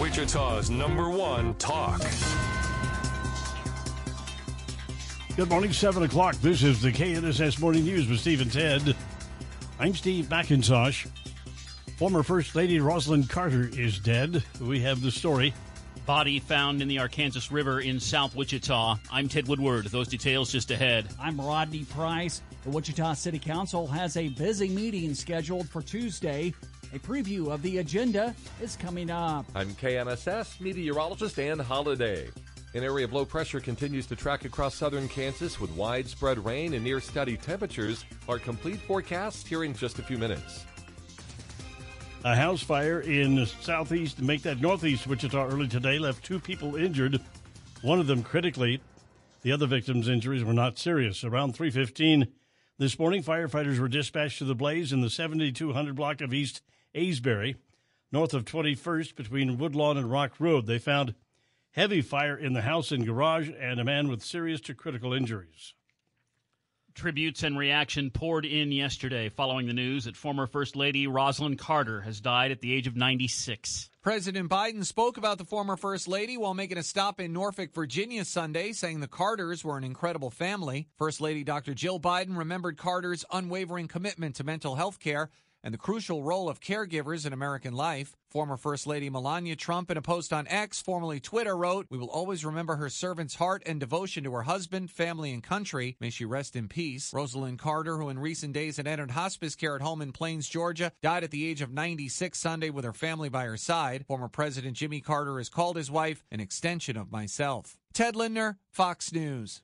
Wichita's number one talk. Good morning, 7 o'clock. This is the KNSS Morning News with Steve and Ted. I'm Steve McIntosh. Former First Lady Rosalynn Carter is dead. We have the story. Body found in the Arkansas River in South Wichita. I'm Ted Woodward. Those details just ahead. I'm Rodney Price. The Wichita City Council has a busy meeting scheduled for Tuesday. A preview of the agenda is coming up. I'm KNSS meteorologist Dan Holiday. An area of low pressure continues to track across southern Kansas with widespread rain and near steady temperatures. Our complete forecast here in just a few minutes. A house fire in southeast, make that northeast Wichita early today, left two people injured, one of them critically. The other victim's injuries were not serious. Around 315 this morning, firefighters were dispatched to the blaze in the 7200 block of East Asbury, north of 21st between Woodlawn and Rock Road. They found heavy fire in the house and garage and a man with serious to critical injuries. Tributes and reaction poured in yesterday following the news that former First Lady Rosalynn Carter has died at the age of 96. President Biden spoke about the former First Lady while making a stop in Norfolk, Virginia Sunday, saying the Carters were an incredible family. First Lady Dr. Jill Biden remembered Carter's unwavering commitment to mental health care and the crucial role of caregivers in American life. Former First Lady Melania Trump, in a post on X, formerly Twitter, wrote, We will always remember her servant's heart and devotion to her husband, family, and country. May she rest in peace. Rosalynn Carter, who in recent days had entered hospice care at home in Plains, Georgia, died at the age of 96 Sunday with her family by her side. Former President Jimmy Carter has called his wife an extension of myself. Ted Lindner, Fox News.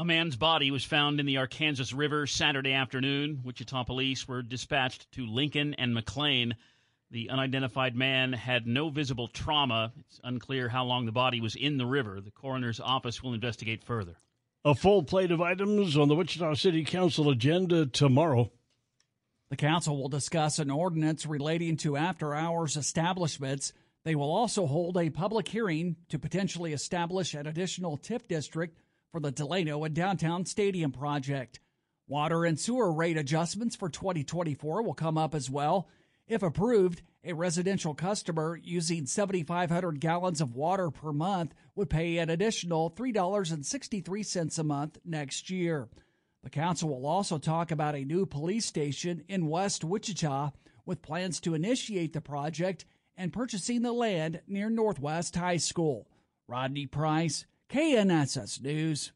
A man's body was found in the Arkansas River Saturday afternoon. Wichita police were dispatched to Lincoln and McLean. The unidentified man had no visible trauma. It's unclear how long the body was in the river. The coroner's office will investigate further. A full plate of items on the Wichita City Council agenda tomorrow. The council will discuss an ordinance relating to after hours establishments. They will also hold a public hearing to potentially establish an additional TIF district for the Delano and Downtown Stadium project. Water and sewer rate adjustments for 2024 will come up as well. If approved, a residential customer using 7,500 gallons of water per month would pay an additional $3.63 a month next year. The council will also talk about a new police station in West Wichita with plans to initiate the project and purchasing the land near Northwest High School. Rodney Price, KNSS News.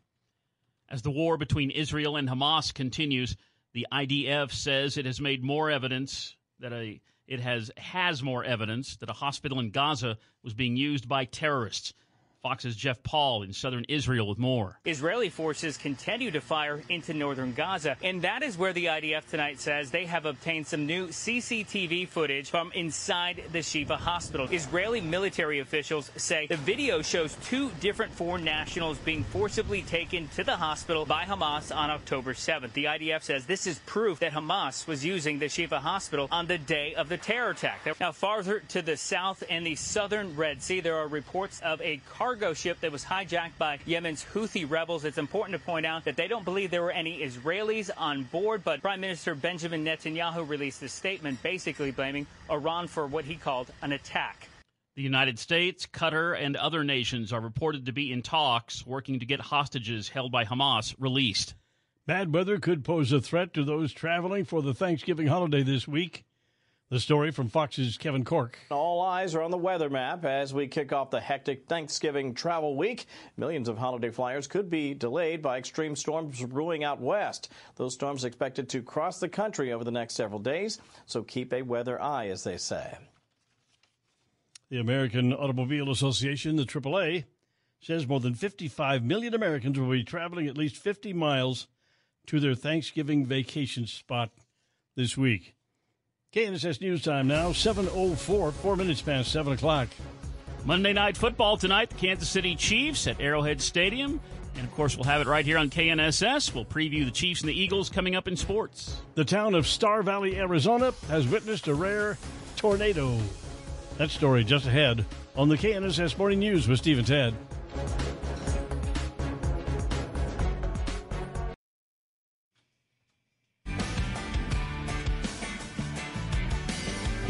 As the war between Israel and Hamas continues, the IDF says it has made more evidence that a it has has more evidence that a hospital in Gaza was being used by terrorists. Fox's Jeff Paul in southern Israel with more. Israeli forces continue to fire into northern Gaza, and that is where the IDF tonight says they have obtained some new CCTV footage from inside the Shifa hospital. Israeli military officials say the video shows two different foreign nationals being forcibly taken to the hospital by Hamas on October 7th. The IDF says this is proof that Hamas was using the Shifa hospital on the day of the terror attack. Now, farther to the south in the southern Red Sea, there are reports of a car cargo ship that was hijacked by Yemen's Houthi rebels. It's important to point out that they don't believe there were any Israelis on board, but Prime Minister Benjamin Netanyahu released a statement basically blaming Iran for what he called an attack. The United States, Qatar, and other nations are reported to be in talks working to get hostages held by Hamas released. Bad weather could pose a threat to those traveling for the Thanksgiving holiday this week. The story from Fox's Kevin Corke. All eyes are on the weather map as we kick off the hectic Thanksgiving travel week. Millions of holiday flyers could be delayed by extreme storms brewing out west. Those storms expected to cross the country over the next several days, so keep a weather eye, as they say. The American Automobile Association, the AAA, says more than 55 million Americans will be traveling at least 50 miles to their Thanksgiving vacation spot this week. KNSS News Time now, 7.04, four minutes past 7 o'clock. Monday Night Football tonight, the Kansas City Chiefs at Arrowhead Stadium. And of course, we'll have it right here on KNSS. We'll preview the Chiefs and the Eagles coming up in sports. The town of Star Valley, Arizona has witnessed a rare tornado. That story just ahead on the KNSS Morning News with Steve and Ted.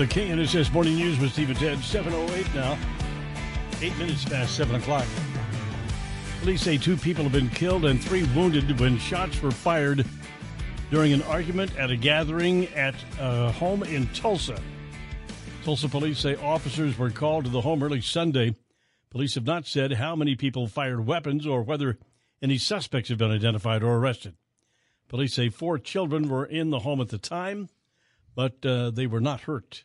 The KNSS Morning News with Steve and Ted, 7.08 now. Eight minutes past 7 o'clock. Police say two people have been killed and three wounded when shots were fired during an argument at a gathering at a home in Tulsa. Tulsa police say officers were called to the home early Sunday. Police have not said how many people fired weapons or whether any suspects have been identified or arrested. Police say four children were in the home at the time, but uh, they were not hurt.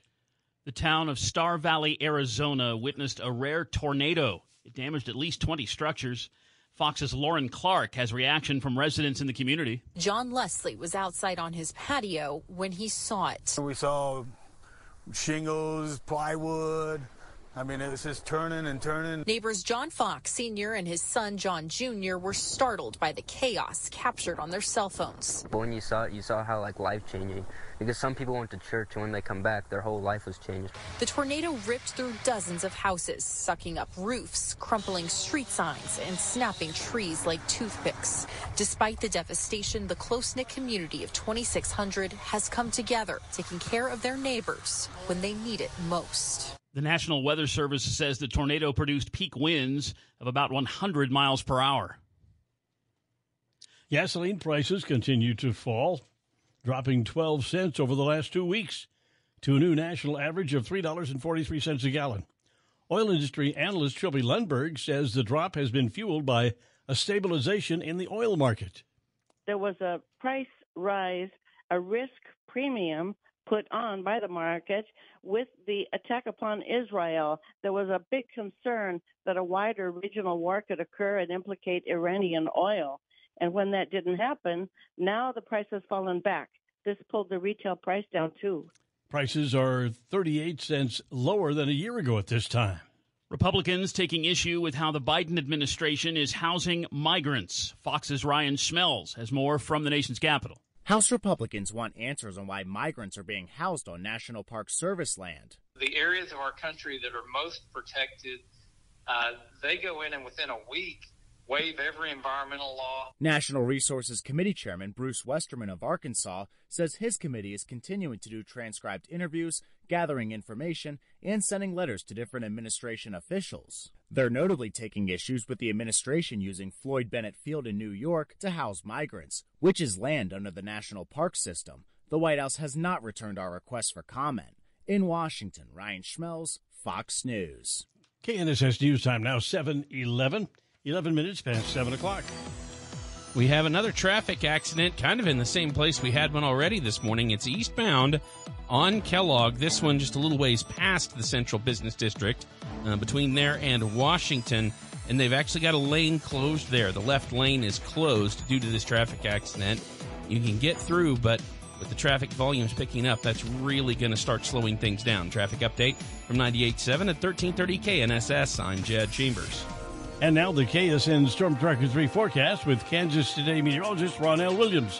The town of Star Valley, Arizona witnessed a rare tornado. It damaged at least 20 structures. Fox's Lauren Clark has reaction from residents in the community. John Leslie was outside on his patio when he saw it. We saw shingles, plywood. I mean, it was just turning and turning. Neighbors John Fox Sr. and his son John Jr. were startled by the chaos captured on their cell phones. But when you saw it, you saw how like life changing. Because some people went to church and when they come back, their whole life was changed. The tornado ripped through dozens of houses, sucking up roofs, crumpling street signs, and snapping trees like toothpicks. Despite the devastation, the close knit community of 2,600 has come together, taking care of their neighbors when they need it most. The National Weather Service says the tornado produced peak winds of about 100 miles per hour. Gasoline prices continue to fall, dropping 12 cents over the last two weeks to a new national average of $3.43 a gallon. Oil industry analyst Trilby Lundberg says the drop has been fueled by a stabilization in the oil market. There was a price rise, a risk premium put on by the market with the attack upon Israel. There was a big concern that a wider regional war could occur and implicate Iranian oil. And when that didn't happen, now the price has fallen back. This pulled the retail price down too. Prices are 38 cents lower than a year ago at this time. Republicans taking issue with how the Biden administration is housing migrants. Fox's Ryan Schmelz has more from the nation's capital. House Republicans want answers on why migrants are being housed on National Park Service land. The areas of our country that are most protected, uh, they go in and within a week waive every environmental law. Natural Resources Committee Chairman Bruce Westerman of Arkansas says his committee is continuing to do transcribed interviews, gathering information, and sending letters to different administration officials. They're notably taking issues with the administration using Floyd Bennett Field in New York to house migrants, which is land under the National Park System. The White House has not returned our request for comment. In Washington, Ryan Schmelz, Fox News. KNSS News Time now 7 11. 11 minutes past 7 o'clock. We have another traffic accident kind of in the same place we had one already this morning. It's eastbound on Kellogg. This one just a little ways past the Central Business District, uh, between there and Washington. And they've actually got a lane closed there. The left lane is closed due to this traffic accident. You can get through, but with the traffic volumes picking up, that's really going to start slowing things down. Traffic update from 98.7 at 1330 KNSS. I'm Jed Chambers. And now the KSN Storm Tracker 3 forecast with Kansas Today meteorologist Ronell Williams.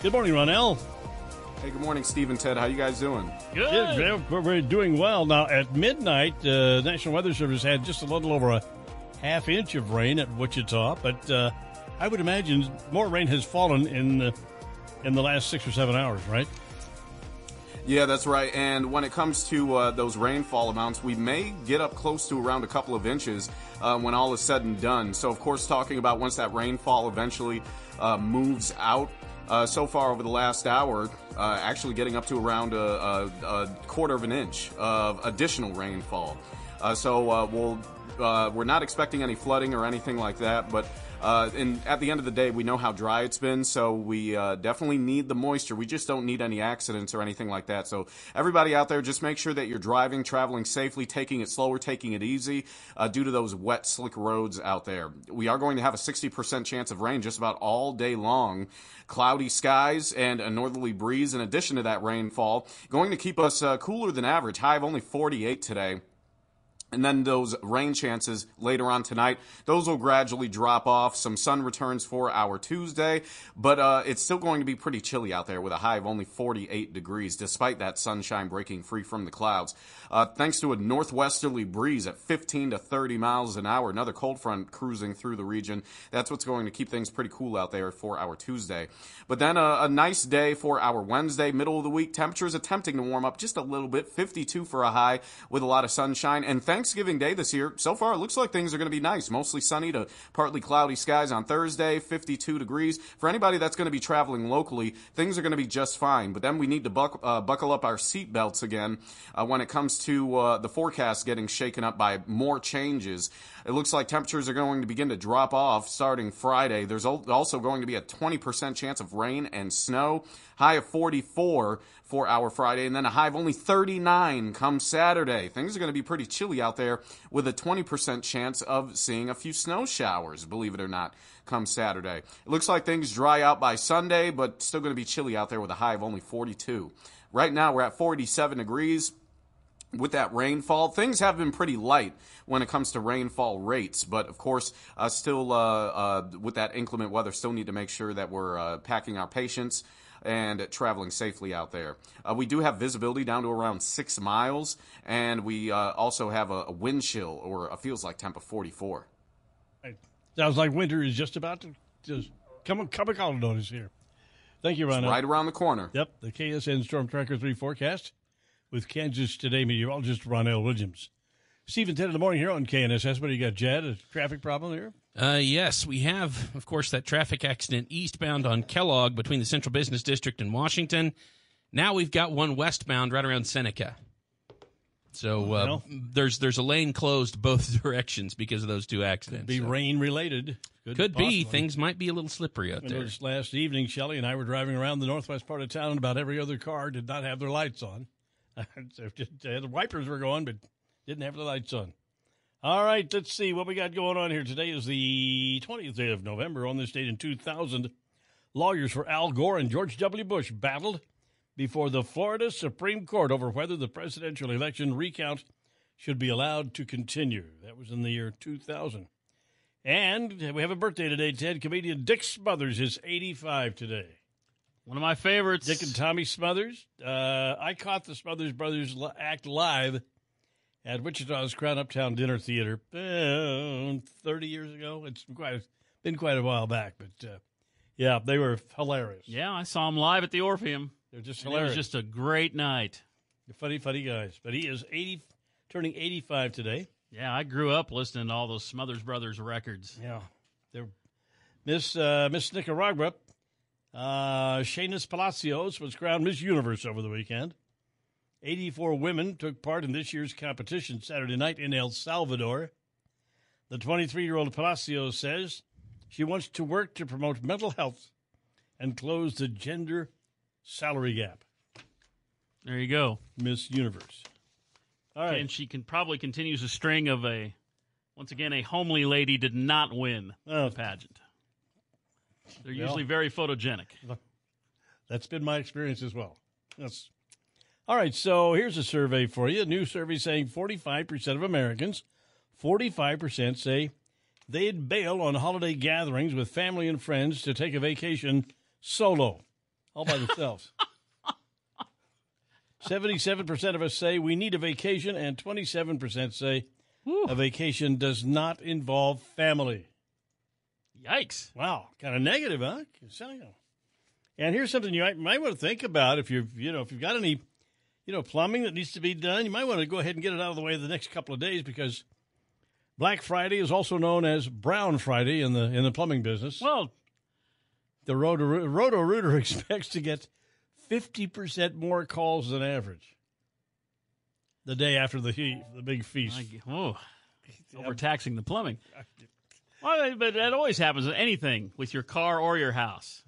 Good morning, Ronell. Hey, good morning, Steve and Ted. How you guys doing? Good. We're, we're doing well. Now, at midnight, the uh, National Weather Service had just a little over a half inch of rain at Wichita, but uh, I would imagine more rain has fallen in the, in the last six or seven hours, right? Yeah, that's right. And when it comes to uh, those rainfall amounts, we may get up close to around a couple of inches uh, when all is said and done. So, of course, talking about once that rainfall eventually uh, moves out. Uh, so far over the last hour, uh, actually getting up to around a, a, a, quarter of an inch of additional rainfall. Uh, so we'll we're not expecting any flooding or anything like that. But uh, and at the end of the day, we know how dry it's been, so we uh, definitely need the moisture. We just don't need any accidents or anything like that. So everybody out there, just make sure that you're driving, traveling safely, taking it slower, taking it easy, uh, due to those wet, slick roads out there. We are going to have a 60% chance of rain just about all day long. Cloudy skies and a northerly breeze in addition to that rainfall, going to keep us uh, cooler than average. High of only 48 today. And then those rain chances later on tonight, those will gradually drop off. Some sun returns for our Tuesday, but uh, it's still going to be pretty chilly out there with a high of only 48 degrees, despite that sunshine breaking free from the clouds. Uh, thanks to a northwesterly breeze at 15 to 30 miles an hour, another cold front cruising through the region. That's what's going to keep things pretty cool out there for our Tuesday. But then a, a nice day for our Wednesday, middle of the week. Temperatures attempting to warm up just a little bit, 52 for a high with a lot of sunshine. And Thanksgiving Day this year, so far it looks like things are going to be nice. Mostly sunny to partly cloudy skies on Thursday, 52 degrees. For anybody that's going to be traveling locally, things are going to be just fine. But then we need to buck, uh, buckle up our seatbelts again uh, when it comes to uh, the forecast getting shaken up by more changes. It looks like temperatures are going to begin to drop off starting Friday. There's also going to be a 20% chance of rain and snow. High of 44 for our Friday, and then a high of only 39 come Saturday. Things are going to be pretty chilly out there with a 20% chance of seeing a few snow showers, believe it or not, come Saturday. It looks like things dry out by Sunday, but still going to be chilly out there with a high of only 42. Right now, we're at 47 degrees with that rainfall. Things have been pretty light when it comes to rainfall rates, but of course, uh, still uh, uh, with that inclement weather, still need to make sure that we're uh, packing our patience and traveling safely out there. Uh, we do have visibility down to around six miles, and we uh, also have a, a, wind chill or a feels like temp of 44. Sounds like winter is just about to just come come a call notice here. Thank you, Ron. Right around the corner. Yep, the KSN Storm Tracker 3 forecast with Kansas Today meteorologist Ronell Williams. Steve and Ted in the morning here on KNSS. What do you got, Jed? A traffic problem here? Uh, yes, we have, of course, that traffic accident eastbound on Kellogg between the Central Business District and Washington. Now we've got one westbound right around Seneca. So uh, well, there's there's a lane closed both directions because of those two accidents. Could be so. rain related. Could, could be. Things might be a little slippery out I there. Last evening, Shelley and I were driving around the northwest part of town, and about every other car did not have their lights on. Uh, the wipers were going, but didn't have the lights on. All right, let's see what we got going on here. Today is the 20th day of November. On this date in 2000, lawyers for Al Gore and George W. Bush battled before the Florida Supreme Court over whether the presidential election recount should be allowed to continue. That was in the year 2000. And we have a birthday today, Ted. Comedian Dick Smothers is 85 today. One of my favorites. Dick and Tommy Smothers. Uh, I caught the Smothers Brothers act live at Wichita's Crown Uptown Dinner Theater uh, 30 years ago. It's quite been quite a while back, but uh, yeah, they were hilarious. Yeah, I saw them live at the Orpheum. They're just hilarious. It was just a great night. They're funny, funny guys. But he is 80, turning 85 today. Yeah, I grew up listening to all those Smothers Brothers records. Yeah, they're Miss uh, Miss Nicaragua. Uh, Sheynnis Palacios was crowned Miss Universe over the weekend. 84 women took part in this year's competition Saturday night in El Salvador. The 23 year old Palacios says she wants to work to promote mental health and close the gender salary gap. There you go. Miss Universe. All right. And she can probably continues a string of a, once again, a homely lady did not win oh. the pageant. They're well, usually very photogenic. That's been my experience as well. That's all right, so here's a survey for you. A new survey saying 45% of Americans, 45% say they'd bail on holiday gatherings with family and friends to take a vacation solo, all by themselves. 77% of us say we need a vacation, and 27% say Whew. a vacation does not involve family. Yikes. Wow, kind of negative, huh? And here's something you might, might want to think about if you've, you know, if you've got any you know, plumbing that needs to be done, you might want to go ahead and get it out of the way the next couple of days because Black Friday is also known as Brown Friday in the in the plumbing business. Well, the Roto Roto Rooter expects to get fifty percent more calls than average the day after the the big feast. I, oh, overtaxing the plumbing. Well, but that always happens with anything with your car or your house.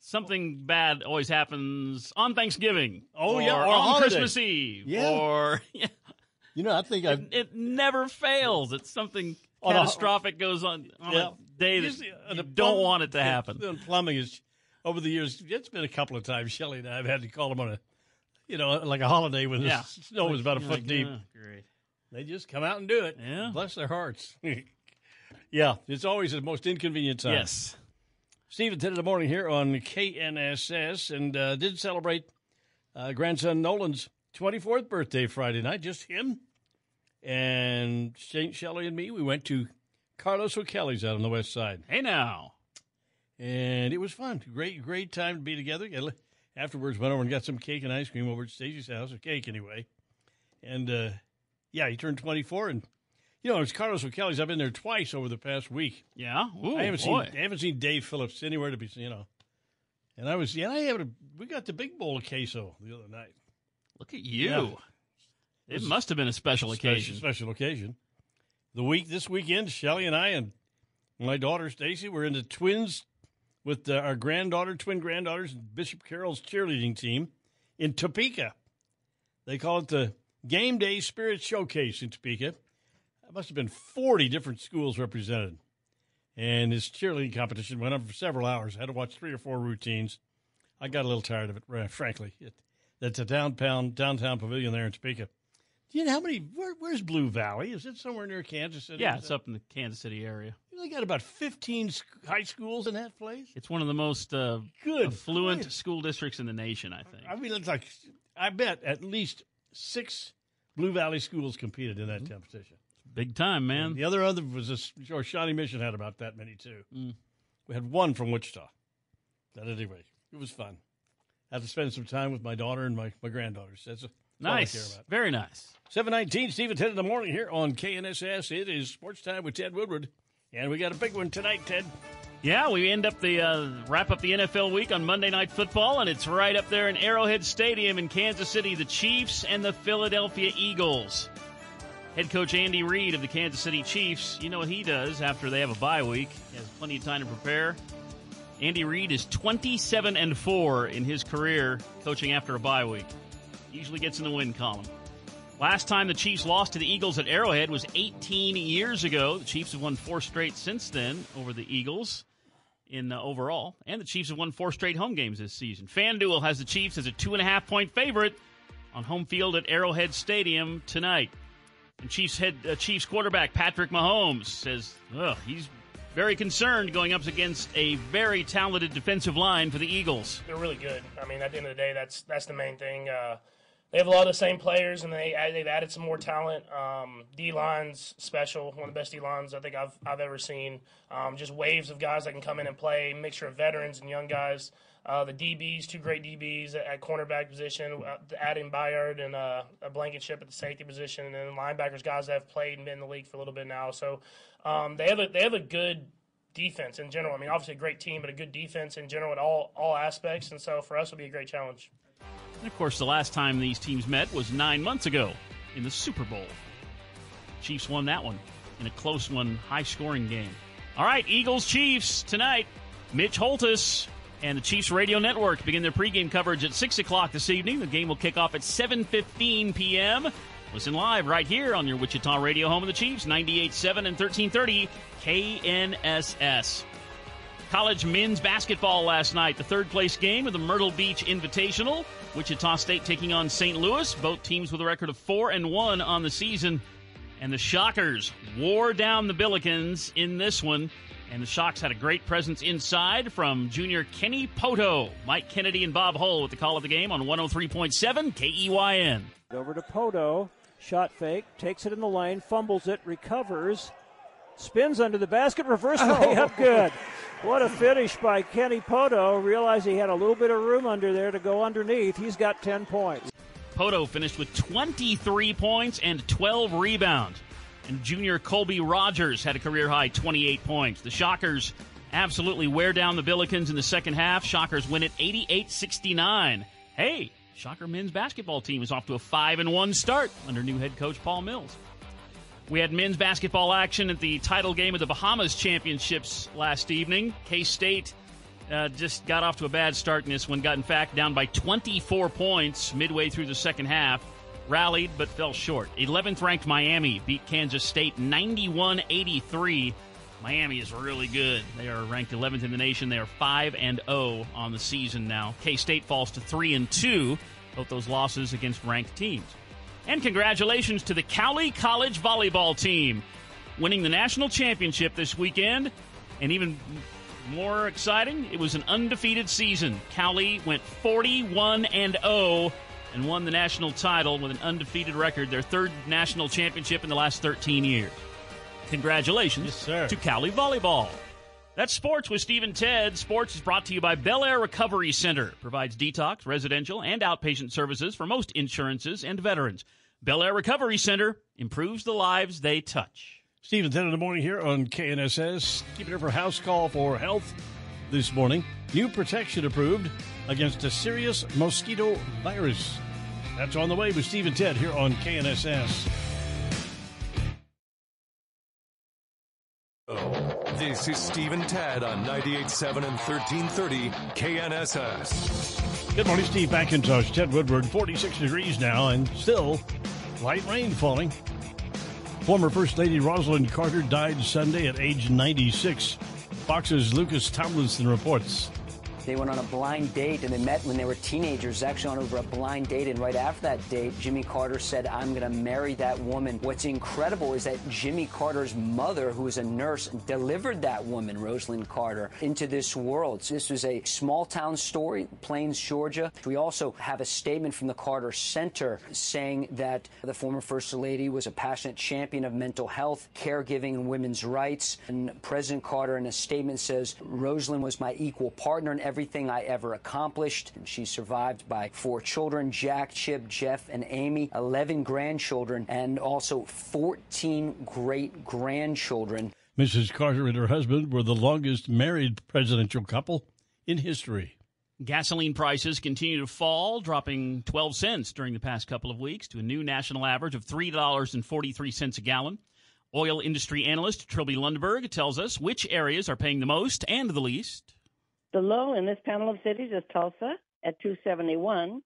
Something bad always happens on Thanksgiving. Oh, or yeah, or on holiday. Christmas Eve. Yeah. Or yeah, You know, I think I it, it never fails. It's something On a- catastrophic goes on on Yeah. a day that Usually, you don't want it to happen. the Plumbing is over the years. It's been a couple of times. Shelley and I have had to call them on a, you know, like a holiday when Yeah. the snow was about a foot like, deep. "Oh, great. They just come out and do it. Yeah. Bless their hearts. yeah, it's always the most inconvenient time. Yes. Steve and Ted in the morning here on KNSS, and uh, did celebrate uh, grandson Nolan's 24th birthday Friday night. Just him and St. Shelley and me. We went to Carlos O'Kelly's out on the west side. Hey now. And it was fun. Great, great time to be together. Afterwards, went over and got some cake and ice cream over at Stacey's house, or cake anyway. And uh, yeah, he turned 24. And, you know, it's Carlos O'Kelly's. I've been there twice over the past week. Yeah? Ooh, I haven't boy. seen I haven't seen Dave Phillips anywhere to be seen, you know. And I was yeah, I had a we got the big bowl of queso the other night. Look at you. Yeah. It was must have been a special occasion. Special occasion. The week this weekend, Shelly and I and my daughter Stacy were in the twins with uh, our granddaughter, twin granddaughters, and Bishop Carroll's cheerleading team in Topeka. They call it the Game Day Spirit Showcase in Topeka. There must have been 40 different schools represented. And this cheerleading competition went on for several hours. I had to watch three or four routines. I got a little tired of it, frankly. It, that's a downtown downtown pavilion there in Topeka. Do you know how many? Where, where's Blue Valley? Is it somewhere near Kansas City? Yeah, it's up in the Kansas City area. They got about 15 sc- high schools in that place. It's one of the most uh, Good affluent grief. school districts in the nation, I think. I mean, it's like I bet at least six Blue Valley schools competed in that competition. Big time, man. And the other other was this, or Shawnee Mission had about that many too. Mm. We had one from Wichita. But anyway, it was fun. I had to spend some time with my daughter and my, my granddaughters. That's, I care Nice. about. Very nice. 719, Steve and Ted in the morning here on KNSS. It is sports time with Ted Woodward. And we got a big one tonight, Ted. Yeah, we end up the uh, wrap up the NFL week on Monday Night Football, and it's right up there in Arrowhead Stadium in Kansas City. The Chiefs and the Philadelphia Eagles. Head coach Andy Reid of the Kansas City Chiefs. You know what he does after they have a bye week? He has plenty of time to prepare. Andy Reid is 27 and four in his career coaching after a bye week. Usually gets in the win column. Last time the Chiefs lost to the Eagles at Arrowhead was 18 years ago. The Chiefs have won four straight since then over the Eagles in uh, overall, and the Chiefs have won four straight home games this season. FanDuel has the Chiefs as a two and a half point favorite on home field at Arrowhead Stadium tonight. And Chiefs head uh, Chiefs quarterback Patrick Mahomes says he's very concerned going up against a very talented defensive line for the Eagles. they're really good. I mean, at the end of the day, that's that's the main thing. Uh, they have a lot of the same players, and they they've added some more talent. Um, D line's special, one of the best D lines I think I've I've ever seen. Um, just waves of guys that can come in and play, mixture of veterans and young guys. Uh, the DBs, two great DBs at, cornerback position, uh, adding Byard and uh, a Blankenship at the safety position, and then linebackers, guys that have played and been in the league for a little bit now. So um, they have a they have a good defense in general. I mean, obviously a great team, but a good defense in general at all all aspects. And so for us, it'll be a great challenge. And of course, the last time these teams met was nine months ago in the Super Bowl. Chiefs won that one in a close one, high scoring game. All right, Eagles Chiefs tonight. Mitch Holthus and the Chiefs Radio Network begin their pregame coverage at 6 o'clock this evening. The game will kick off at 7.15 p.m. Listen live right here on your Wichita radio home of the Chiefs, 98.7 and 1330 KNSS. College men's basketball last night, the third place game of the Myrtle Beach Invitational. Wichita State taking on St. Louis. Both teams with a record of 4 and 1 on the season. And the Shockers wore down the Billikens in this one. And the Shocks had a great presence inside from junior Kenny Pohto. Mike Kennedy and Bob Hull with the call of the game on 103.7 KEYN. Over to Pohto. Shot fake. Takes it in the lane. Fumbles it. Recovers. Spins under the basket. Reverse oh. layup. Good. What a finish by Kenny Pohto. Realized he had a little bit of room under there to go underneath. He's got 10 points. Pohto finished with 23 points and 12 rebounds. And junior Colby Rogers had a career high 28 points. The Shockers absolutely wear down the Billikens in the second half. Shockers win it 88 69. Hey, Shocker men's basketball team is off to a 5 and 1 start under new head coach Paul Mills. We had men's basketball action at the title game of the Bahamas Championships last evening. K State uh, just got off to a bad start in this one, got in fact down by 24 points midway through the second half. Rallied but fell short. 11th ranked Miami beat Kansas State 91 83. Miami is really good. They are ranked 11th in the nation. They are 5 and 0 on the season now. K State falls to 3 and 2, both those losses against ranked teams. And congratulations to the Cowley College volleyball team winning the national championship this weekend. And even more exciting, it was an undefeated season. Cowley went 41 and 0 and won the national title with an undefeated record, their third national championship in the last 13 years. Congratulations yes, to Cowley Volleyball. That's sports with Steve and Ted. Sports is brought to you by Bel Air Recovery Center. Provides detox, residential, and outpatient services for most insurances and veterans. Bel Air Recovery Center improves the lives they touch. Steve and Ted in the morning here on KNSS. Keep it here for house call for health this morning. New protection approved against a serious mosquito virus. That's on the way with Steve and Ted here on KNSS. Oh, this is Steve and Ted on 98.7 and 1330 KNSS. Good morning, Steve McIntosh, Ted Woodward, 46 degrees now, and still light rain falling. Former First Lady Rosalynn Carter died Sunday at age 96. Fox's Lucas Tomlinson reports. They went on a blind date and they met when they were teenagers, actually on over a blind date. And right after that date, Jimmy Carter said, I'm going to marry that woman. What's incredible is that Jimmy Carter's mother, who was a nurse, delivered that woman, Rosalynn Carter, into this world. So this was a small town story, Plains, Georgia. We also have a statement from the Carter Center saying that the former First Lady was a passionate champion of mental health, caregiving, and women's rights. And President Carter, in a statement, says, Rosalynn was my equal partner in everything I ever accomplished. She's survived by four children Jack, Chip, Jeff, and Amy, 11 grandchildren, and also 14 great grandchildren. Mrs. Carter and her husband were the longest married presidential couple in history. Gasoline prices continue to fall, dropping 12 cents during the past couple of weeks to a new national average of $3.43 a gallon. Oil industry analyst Trilby Lundberg tells us which areas are paying the most and the least. The low in this panel of cities is Tulsa at 271.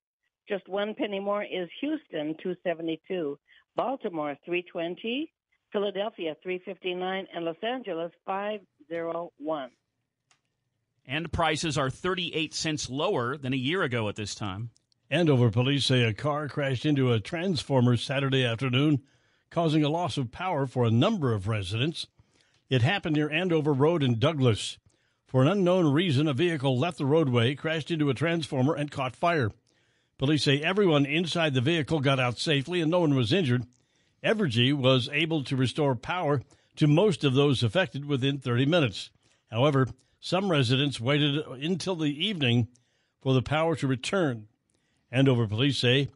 Just one penny more is Houston, 272. Baltimore, 320. Philadelphia, 359. And Los Angeles, 501. And prices are 38 cents lower than a year ago at this time. Andover police say a car crashed into a transformer Saturday afternoon, causing a loss of power for a number of residents. It happened near Andover Road in Douglas. For an unknown reason, a vehicle left the roadway, crashed into a transformer, and caught fire. Police say everyone inside the vehicle got out safely and no one was injured. Evergy was able to restore power to most of those affected within 30 minutes. However, some residents waited until the evening for the power to return. Andover police say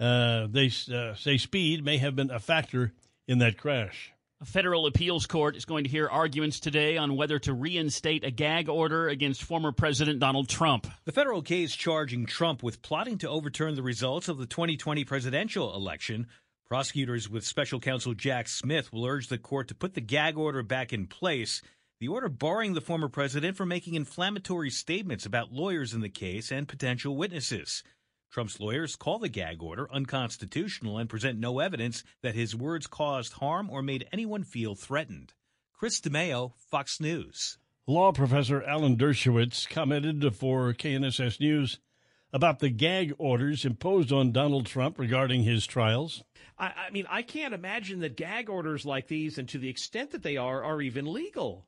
uh, they uh, say speed may have been a factor in that crash. A federal appeals court is going to hear arguments today on whether to reinstate a gag order against former President Donald Trump. The federal case charging Trump with plotting to overturn the results of the 2020 presidential election. Prosecutors with special counsel Jack Smith will urge the court to put the gag order back in place. The order barring the former president from making inflammatory statements about lawyers in the case and potential witnesses. Trump's lawyers call the gag order unconstitutional and present no evidence that his words caused harm or made anyone feel threatened. Chris DeMeo, Fox News. Law professor Alan Dershowitz commented for KNSS News about the gag orders imposed on Donald Trump regarding his trials. I, I, mean, I can't imagine that gag orders like these, and to the extent that they are, are even legal.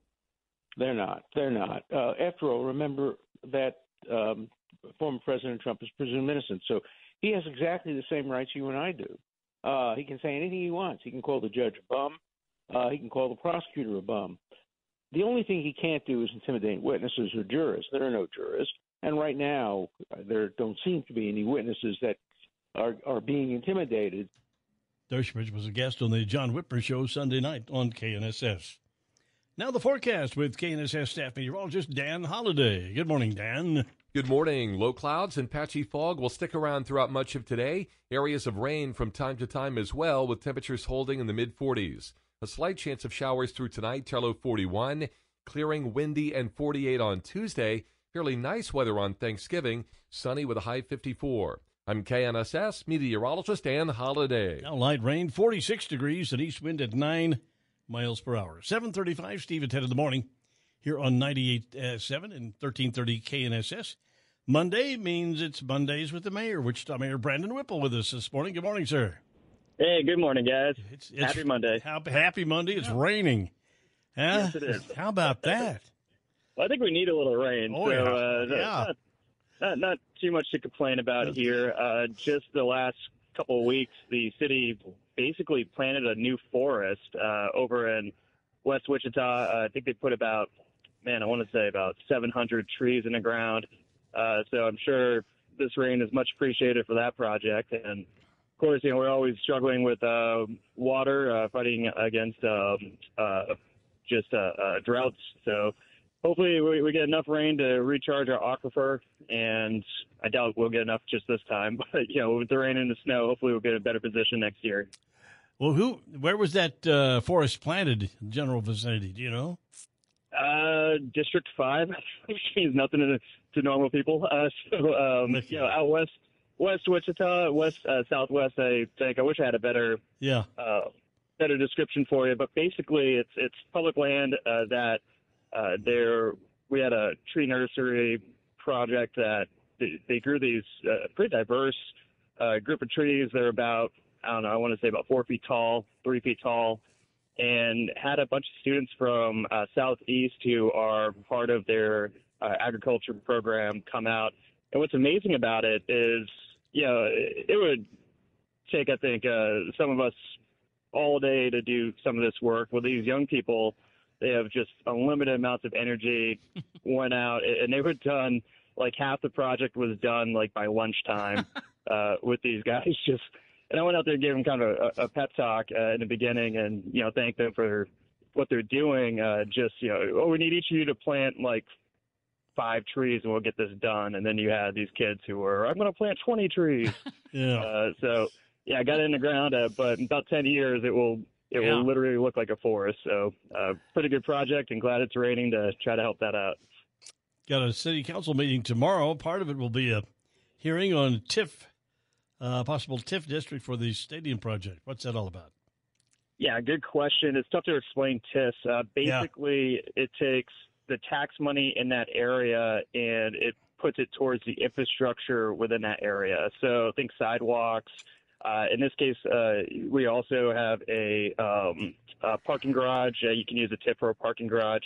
They're not. They're not. Uh, after all, remember that um, former President Trump is presumed innocent. So he has exactly the same rights you and I do. Uh, he can say anything he wants. He can call the judge a bum. Uh, he can call the prosecutor a bum. The only thing he can't do is intimidate witnesses or jurors. There are no jurors, and right now there don't seem to be any witnesses that are are being intimidated. Dershowitz was a guest on the John Whitmer Show Sunday night on KNSS. Now the forecast with KNSS staff meteorologist Dan Holliday. Good morning, Dan. Good morning. Low clouds and patchy fog will stick around throughout much of today. Areas of rain from time to time as well, with temperatures holding in the mid 40s. A slight chance of showers through tonight, Tello 41, clearing, windy, and 48 on Tuesday. Fairly nice weather on Thanksgiving, sunny with a high 54. I'm KNSS meteorologist Dan Holiday. Now light rain, 46 degrees, and east wind at 9 miles per hour. 735, Steve and Ted in the morning here on 98.7 and 1330 KNSS. Monday means it's Mondays with the mayor, Wichita Mayor Brandon Whipple with us this morning. Good morning, sir. Hey, good morning, guys. It's, it's happy Monday. Happy Monday. It's raining. Huh? Yes, it is. How about that? well, I think we need a little rain. Oh, so, yeah. Uh, Yeah. Not, not, not too much to complain about here. Uh, just the last couple of weeks, the city basically planted a new forest uh, over in West Wichita. Uh, I think they put about, man, I want to say about 700 trees in the ground. Uh, so I'm sure this rain is much appreciated for that project. And of course, you know, we're always struggling with uh, water, uh, fighting against um, uh, just uh, uh, droughts. So hopefully we, we get enough rain to recharge our aquifer. And I doubt we'll get enough just this time. But, you know, with the rain and the snow, hopefully we'll get a better position next year. Well, who? Where was that uh, forest planted? General vicinity? Do you know? Uh, District 5, which means nothing to, to normal people. Uh, so, um, you know, out west, west Wichita, west, uh, southwest, I think. I wish I had a better Yeah. uh, better description for you, but basically it's it's public land uh, that uh, there we had a tree nursery project that they, they grew these uh, pretty diverse uh, group of trees. They're about I don't know I want to say about four feet tall, three feet tall, and had a bunch of students from uh, southeast who are part of their uh, agriculture program come out. And what's amazing about it is, you know, it, it would take I think uh, some of us all day to do some of this work. Well, these young people, they have just unlimited amounts of energy, went out, and they were done. Like half the project was done like by lunchtime uh, with these guys. Just and I went out there and gave them kind of a, a pep talk uh, in the beginning, and you know thank them for what they're doing. Uh, just you know, oh, we need each of you to plant like five trees, and we'll get this done. And then you had these kids who were, I'm going to plant 20 trees. yeah. Uh, so yeah, I got it in the ground, uh, but in about 10 years, it will it Yeah. will literally look like a forest. So uh, pretty good project, and glad it's raining to try to help that out. Got a city council meeting tomorrow. Part of it will be a hearing on TIF, uh, possible TIF district for the stadium project. What's that all about? Yeah, good question. It's tough to explain TIF. Uh, Yeah. basically, it takes the tax money in that area and it puts it towards the infrastructure within that area. So think sidewalks. Uh, in this case, uh, we also have a, um, a parking garage. Uh, you can use a TIF for a parking garage.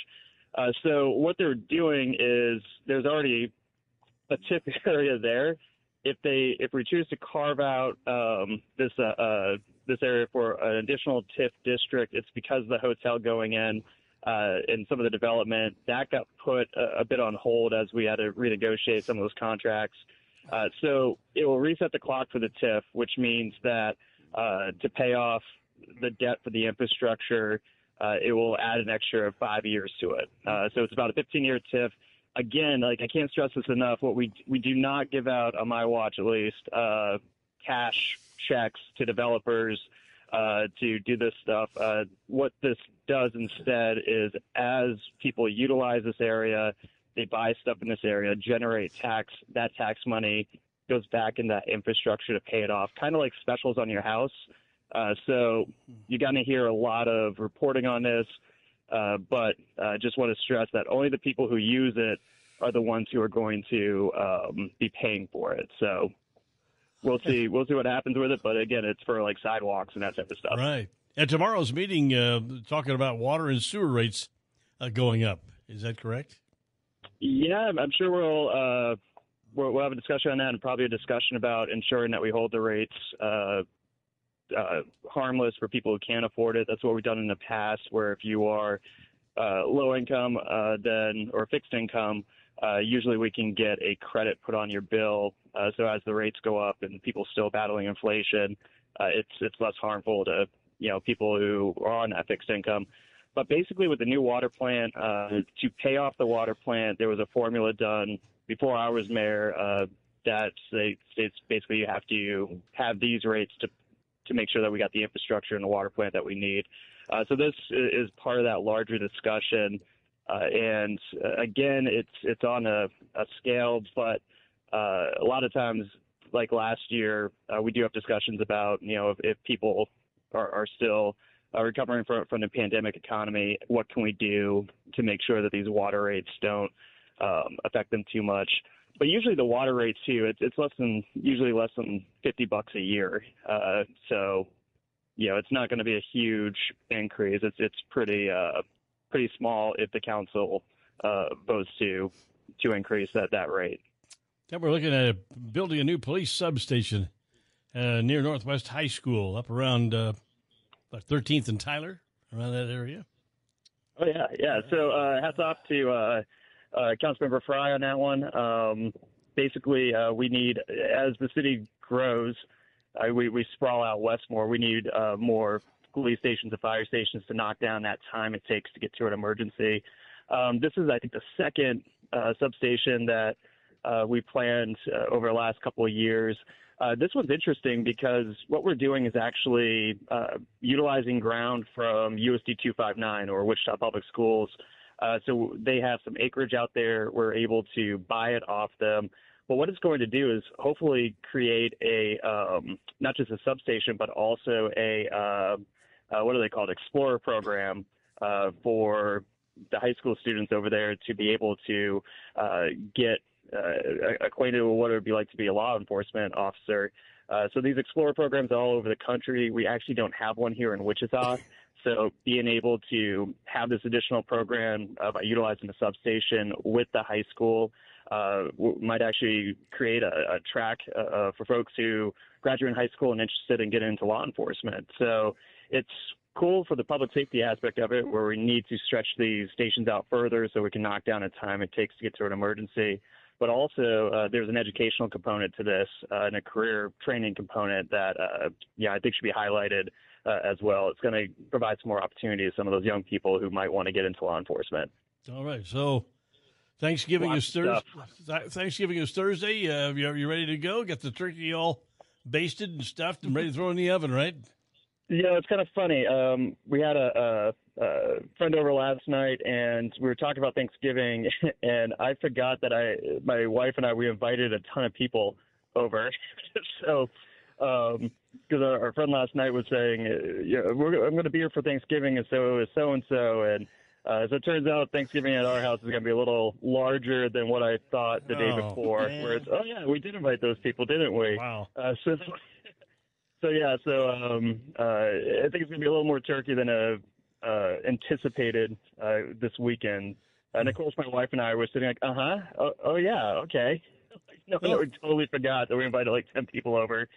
Uh, so what they're doing is there's already a TIF area there. If they if we choose to carve out um, this uh, uh, this area for an additional TIF district, it's because of the hotel going in uh, and some of the development that got put a, a bit on hold as we had to renegotiate some of those contracts. Uh, so it will reset the clock for the TIF, which means that uh, to pay off the debt for the infrastructure, uh, it will add an extra five years to it. So it's about a 15-year TIF. Again, like I can't stress this enough. What we we do not give out on my watch, at least, uh, cash checks to developers uh, to do this stuff. Uh, what this does instead is, as people utilize this area, they buy stuff in this area, generate tax. That tax money goes back in that infrastructure to pay it off, kind of like specials on your house. Uh, so you're going to hear a lot of reporting on this, uh, but I just want to stress that only the people who use it are the ones who are going to um, be paying for it. So we'll see. We'll see what happens with it. But again, it's for like sidewalks and that type of stuff. Right. At tomorrow's meeting, uh, talking about water and sewer rates uh, going up. Is that correct? Yeah, I'm- sure we'll, uh, we'll we'll have a discussion on that, and probably a discussion about ensuring that we hold the rates uh, harmless for people who can't afford it. That's what we've done in the past, where if you are uh, low income, uh, then or fixed income, uh, usually we can get a credit put on your bill. Uh, so as the rates go up and people still battling inflation, uh, it's it's less harmful to you know people who are on that fixed income. But basically, with the new water plant, uh, to pay off the water plant, there was a formula done before I was mayor, uh, that it's basically you have to have these rates to to make sure that we got the infrastructure and the water plant that we need. Uh, so this is part of that larger discussion. Uh, and uh, again, it's it's on a, a scale, but uh, a lot of times, like last year, uh, we do have discussions about you know if, if people are, are still uh, recovering from from the pandemic economy, what can we do to make sure that these water rates don't um, affect them too much? But usually the water rates too, it's it's less than usually less than fifty bucks a year. Uh, so you know, it's not going to be a huge increase. It's it's pretty uh, pretty small if the council uh, votes to to increase that that rate. Then we're looking at building a new police substation uh, near Northwest High School, up around uh, 13th and Tyler, around that area. Oh yeah, yeah. So uh, hats off to uh, Councilmember Frye on that one. Um, basically, uh, we need as the city grows, uh, we we sprawl out west more. We need uh, more police stations and fire stations to knock down that time it takes to get to an emergency. Um, this is, I think, the second uh, substation that uh, we planned uh, over the last couple of years. Uh, this one's interesting because what we're doing is actually uh, utilizing ground from USD 259 or Wichita Public Schools. Uh, so they have some acreage out there. We're able to buy it off them. But what it's going to do is hopefully create a um, not just a substation, but also a uh, uh, what are they called explorer program uh, for the high school students over there to be able to uh, get uh, acquainted with what it would be like to be a law enforcement officer. So these explorer programs are all over the country. We actually don't have one here in Wichita. So being able to have this additional program uh, by utilizing the substation with the high school uh, might actually create a, a track uh, for folks who graduate in high school and interested in getting into law enforcement. So it's cool for the public safety aspect of it, where we need to stretch these stations out further so we can knock down the time it takes to get to an emergency. But also, uh, there's an educational component to this uh, and a career training component that, uh, yeah, I think should be highlighted uh, as well. It's going to provide some more opportunity to some of those young people who might want to get into law enforcement. All right. So Thanksgiving Lots is Thursday. Thanksgiving is Thursday. Uh, you, you ready to go? Get the turkey all basted and stuffed and ready to throw in the oven, right? Yeah, it's kind of funny. Um, we had a, a, a friend over last night, and we were talking about Thanksgiving, and I forgot that I, my wife and I, we invited a ton of people over. so, because um, our, our friend last night was saying, uh, yeah, we're, I'm going to be here for Thanksgiving, and so is so and so, and uh, as it turns out, Thanksgiving at our house is going to be a little larger than what I thought the day Oh, before. man. Where it's, oh yeah, we did invite those people, didn't we? Wow. Uh, so, so yeah, so um, uh, I think it's going to be a little more turkey than uh, uh, anticipated uh, this weekend. And of course, my wife and I were sitting like, uh huh, oh, oh yeah, okay. no, no, we totally forgot that we invited like ten people over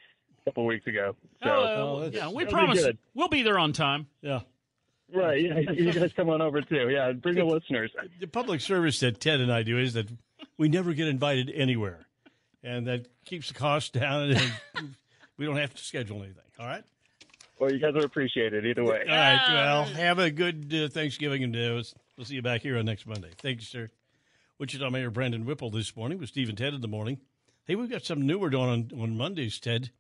a couple of weeks ago. So Oh, yeah, we it'll be promise good. we'll be there on time. Yeah. Right, yeah, you guys come on over too. Yeah, bring the listeners. The public service that Ted and I do is that we never get invited anywhere, and that keeps the cost down, and we don't have to schedule anything. All right. Well, you guys are appreciated either way. All right. Well, have a good uh, Thanksgiving, and uh, we'll see you back here on next Monday. Thank you, sir. Wichita Mayor Brandon Whipple this morning with Steve and Ted in the morning. Hey, we've got something new we're doing on, on Mondays, Ted.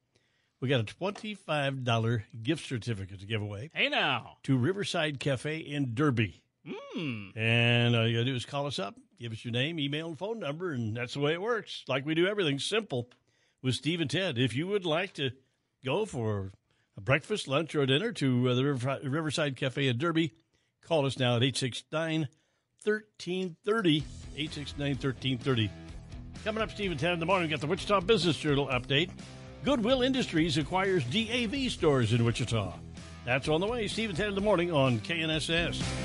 We got a twenty-five dollar gift certificate to give away Hey now. to Riverside Cafe in Derby. Mm. And all you got to do is call us up, give us your name, email, and phone number, and that's the way it works. Like we do everything simple with Steve and Ted. If you would like to go for a breakfast, lunch, or dinner to uh, the River- Riverside Cafe in Derby, call us now at 869 1330. 869 1330. Coming up, Steve and Ted in the morning, we got the Wichita Business Journal update. Goodwill Industries acquires DAV stores in Wichita. That's on the way. Steve and Ted in the morning on KNSS.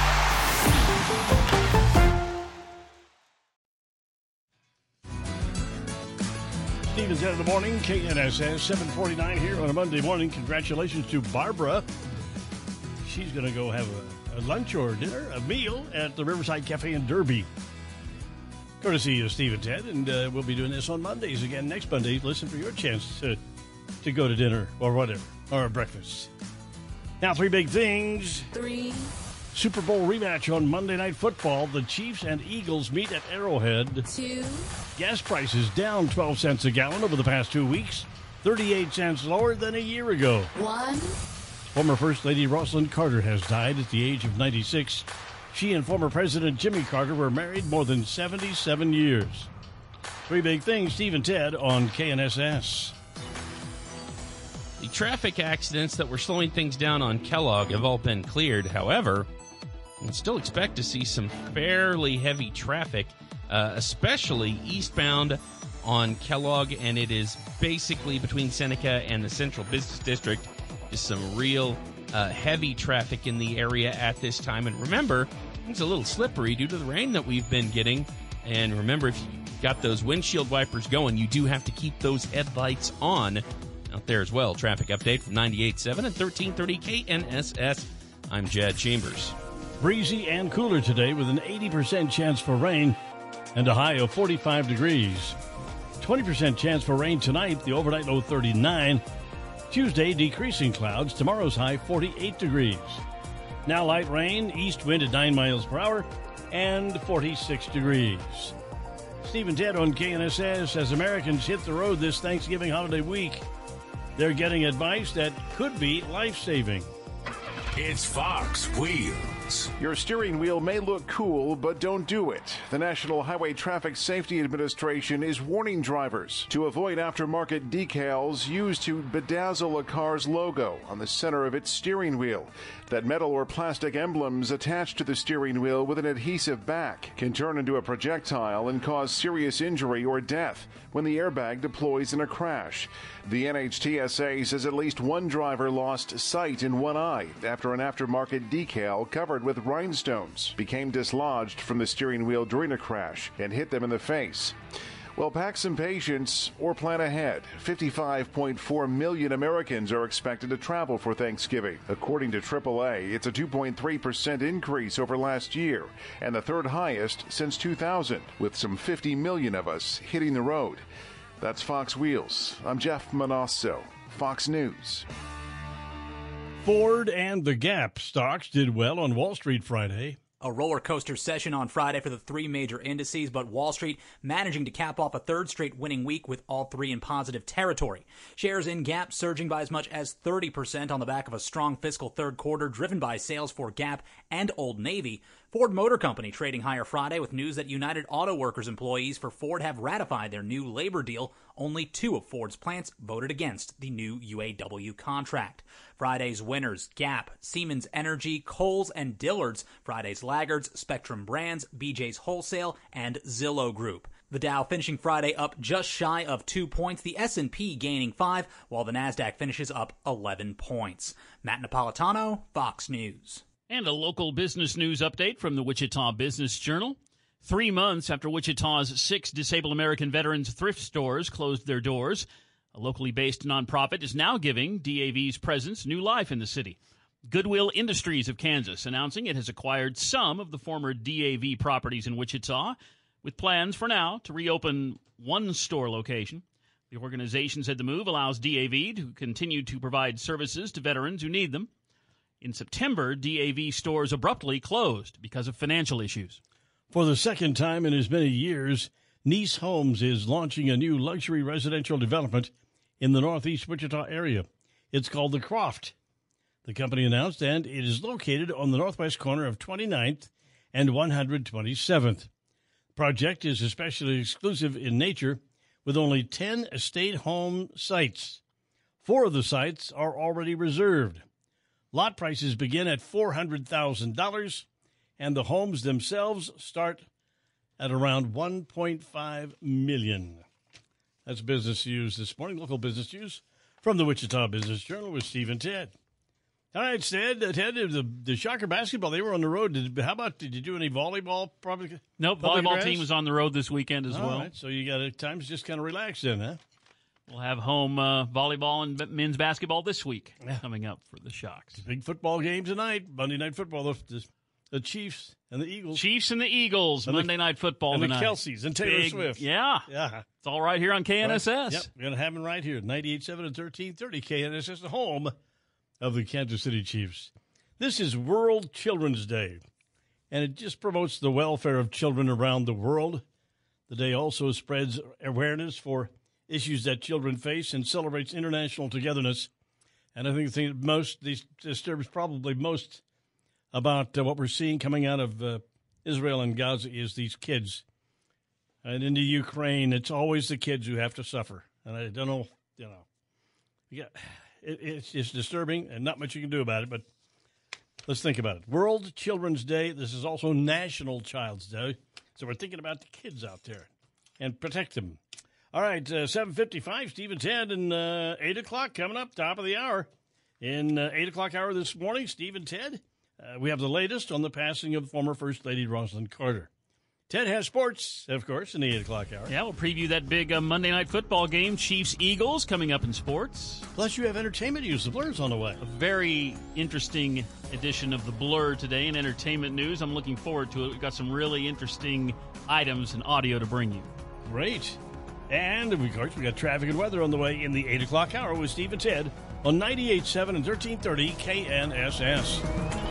Steve and Ted in the morning, KNSS 749 here on a Monday morning. Congratulations to Barbara. She's going to go have a, a, lunch or dinner, a meal at the Riverside Cafe in Derby. Courtesy of Steve and Ted, and uh, we'll be doing this on Mondays again next Monday. Listen for your chance to, to go to dinner or whatever, or breakfast. Now, three big things. Three. Super Bowl rematch on Monday Night Football. The Chiefs and Eagles meet at Arrowhead. Two. Gas prices down 12 cents a gallon over the past two weeks, 38 cents lower than a year ago. One. Former First Lady Rosalynn Carter has died at the age of 96. She and former President Jimmy Carter were married more than 77 years. Three big things, Steve and Ted on KNSS. The traffic accidents that were slowing things down on Kellogg have all been cleared. However, we still expect to see some fairly heavy traffic, uh, especially eastbound on Kellogg, and it is basically between Seneca and the Central Business District. Just some real uh, heavy traffic in the area at this time. And remember, it's a little slippery due to the rain that we've been getting. And remember, if you got those windshield wipers going, you do have to keep those headlights on out there as well. Traffic update from 98.7 and 1330 KNSS. I'm Jed Chambers. Breezy and cooler today with an 80% chance for rain and a high of 45 degrees. 20% chance for rain tonight, the overnight low 39. Tuesday, decreasing clouds, tomorrow's high 48 degrees. Now light rain, east wind at 9 miles per hour, and 46 degrees. Steve and Ted on KNSS as Americans hit the road this Thanksgiving holiday week. They're getting advice that could be life saving. It's Fox Your steering wheel may look cool, but don't do it. The National Highway Traffic Safety Administration is warning drivers to avoid aftermarket decals used to bedazzle a car's logo on the center of its steering wheel. That metal or plastic emblems attached to the steering wheel with an adhesive back can turn into a projectile and cause serious injury or death when the airbag deploys in a crash. The NHTSA says at least one driver lost sight in one eye after an aftermarket decal covered with rhinestones became dislodged from the steering wheel during a crash and hit them in the face. Well, pack some patience or plan ahead. 55.4 million Americans are expected to travel for Thanksgiving. According to AAA, it's a 2.3% increase over last year and the third highest since 2000, with some 50 million of us hitting the road. That's Fox Wheels. I'm Jeff Monosso, Fox News. Ford and the Gap stocks did well on Wall Street Friday. A roller coaster session on Friday for the three major indices, but Wall Street managing to cap off a third straight winning week with all three in positive territory. Shares in Gap surging by as much as 30% on the back of a strong fiscal third quarter driven by sales for Gap and Old Navy. Ford Motor Company trading higher Friday with news that United Auto Workers employees for Ford have ratified their new labor deal. Only two of Ford's plants voted against the new UAW contract. Friday's winners Gap, Siemens Energy, Kohl's, and Dillard's. Friday's laggards Spectrum Brands, BJ's Wholesale, and Zillow Group. The Dow finishing Friday up just shy of 2 points, the S&P gaining 5, while the Nasdaq finishes up 11 points. Matt Napolitano, Fox News. And a local business news update from the Wichita Business Journal. Three months after Wichita's six disabled American veterans thrift stores closed their doors, a locally based nonprofit is now giving DAV's presence new life in the city. Goodwill Industries of Kansas announcing it has acquired some of the former DAV properties in Wichita, with plans for now to reopen one store location. The organization said the move allows DAV to continue to provide services to veterans who need them. In September, DAV stores abruptly closed because of financial issues. For the second time in as many years, Nies Homes is launching a new luxury residential development in the northeast Wichita area. It's called The Croft. The company announced, and it is located on the northwest corner of 29th and 127th. The project is especially exclusive in nature with only 10 estate home sites. Four of the sites are already reserved. Lot prices begin at $400,000 and the homes themselves start at around 1.5 million. That's business news this morning, local business news from the Wichita Business Journal with Steve and Ted. All right, Ted, uh, Ted, the, the Shocker basketball, they were on the road. Did, how about, did you do any volleyball? Probably. Nope, volleyball team was on the road this weekend as All well. right, so you got a time's just kind of relaxed then, huh? We'll have home uh, volleyball and men's basketball this week coming up for the Shocks. Big football game tonight. Monday Night Football. The, the, the Chiefs and the Eagles. Chiefs and the Eagles. And the- Monday Night Football and the tonight. Kelseys and Taylor Big- Swift. Yeah. Yeah. It's all right here on KNSS. Right. Yep, we're going to have them right here, 98.7 and 1330 KNSS, the home of the Kansas City Chiefs. This is World Children's Day, and it just promotes the welfare of children around the world. The day also spreads awareness for issues that children face and celebrates international togetherness. And I think the thing that most disturbs probably most about uh, what we're seeing coming out of uh, Israel and Gaza is these kids. And in the Ukraine, it's always the kids who have to suffer. And I don't know, you know, yeah, it, it's it's disturbing, and not much you can do about it. But let's think about it. World Children's Day. This is also National Child's Day, so we're thinking about the kids out there and protect them. All right, uh, seven fifty-five. Steve and Ted, and uh, eight o'clock coming up, top of the hour. In uh, eight o'clock hour this morning, Steve and Ted, uh, we have the latest on the passing of former First Lady Rosalynn Carter. Ted has sports, of course, in the eight o'clock hour. Yeah, we'll preview that big uh, Monday night football game, Chiefs Eagles, coming up in sports. Plus, you have entertainment news. The Blur's on the way. A very interesting edition of the Blur today in entertainment news. I'm looking forward to it. We've got some really interesting items and audio to bring you. Great. And, of course, we got traffic and weather on the way in the 8 o'clock hour with Steve and Ted on 98.7 and 1330 KNSS.